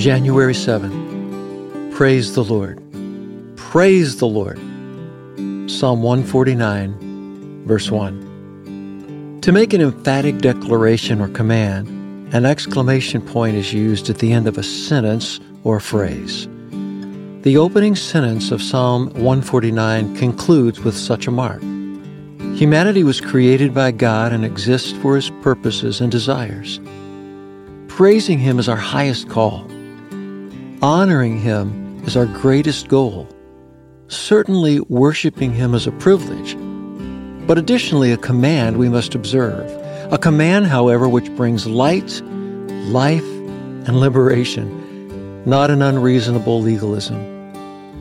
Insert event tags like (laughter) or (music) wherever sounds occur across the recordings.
January 7. Praise the Lord. Praise the Lord. Psalm 149, verse 1. To make an emphatic declaration or command, an exclamation point is used at the end of a sentence or phrase. The opening sentence of Psalm 149 concludes with such a mark. Humanity was created by God and exists for His purposes and desires. Praising Him is our highest call. Honoring Him is our greatest goal. Certainly, worshiping Him is a privilege, but additionally, a command we must observe. A command, however, which brings light, life, and liberation, not an unreasonable legalism.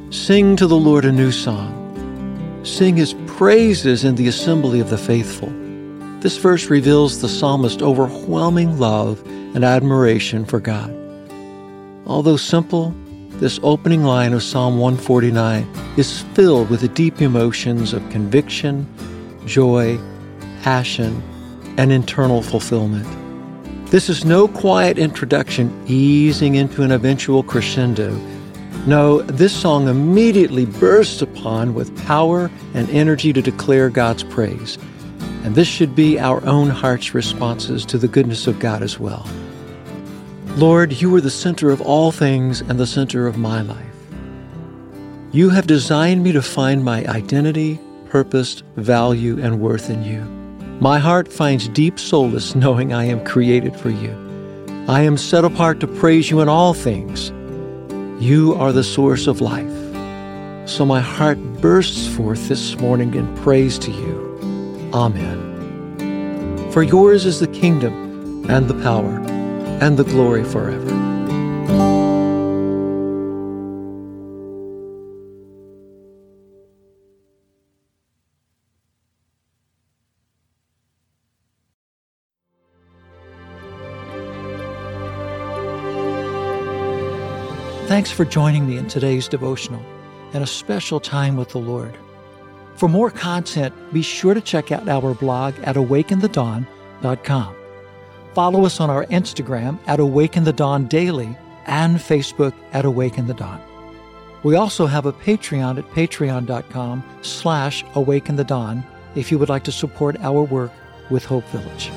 Sing to the Lord a new song. Sing his praises in the assembly of the faithful. This verse reveals the psalmist's overwhelming love and admiration for God. Although simple, this opening line of Psalm 149 is filled with the deep emotions of conviction, joy, passion, and internal fulfillment. This is no quiet introduction easing into an eventual crescendo. No, this song immediately bursts upon with power and energy to declare God's praise. And this should be our own heart's responses to the goodness of God as well. Lord, you are the center of all things and the center of my life. You have designed me to find my identity, purpose, value, and worth in you. My heart finds deep solace (laughs) knowing I am created for you. I am set apart to praise you in all things. You are the source of life. So my heart bursts forth this morning in praise to you. Amen. For yours is the kingdom and the power and the glory forever. Thanks for joining me in today's devotional and a special time with the Lord. For more content, be sure to check out our blog at awakeinthedawn.com. Follow us on our Instagram at Awake In the Dawn Daily and Facebook at Awake In the Dawn. We also have a Patreon at patreon.com slash awake in the dawn if you would like to support our work with Hope Village.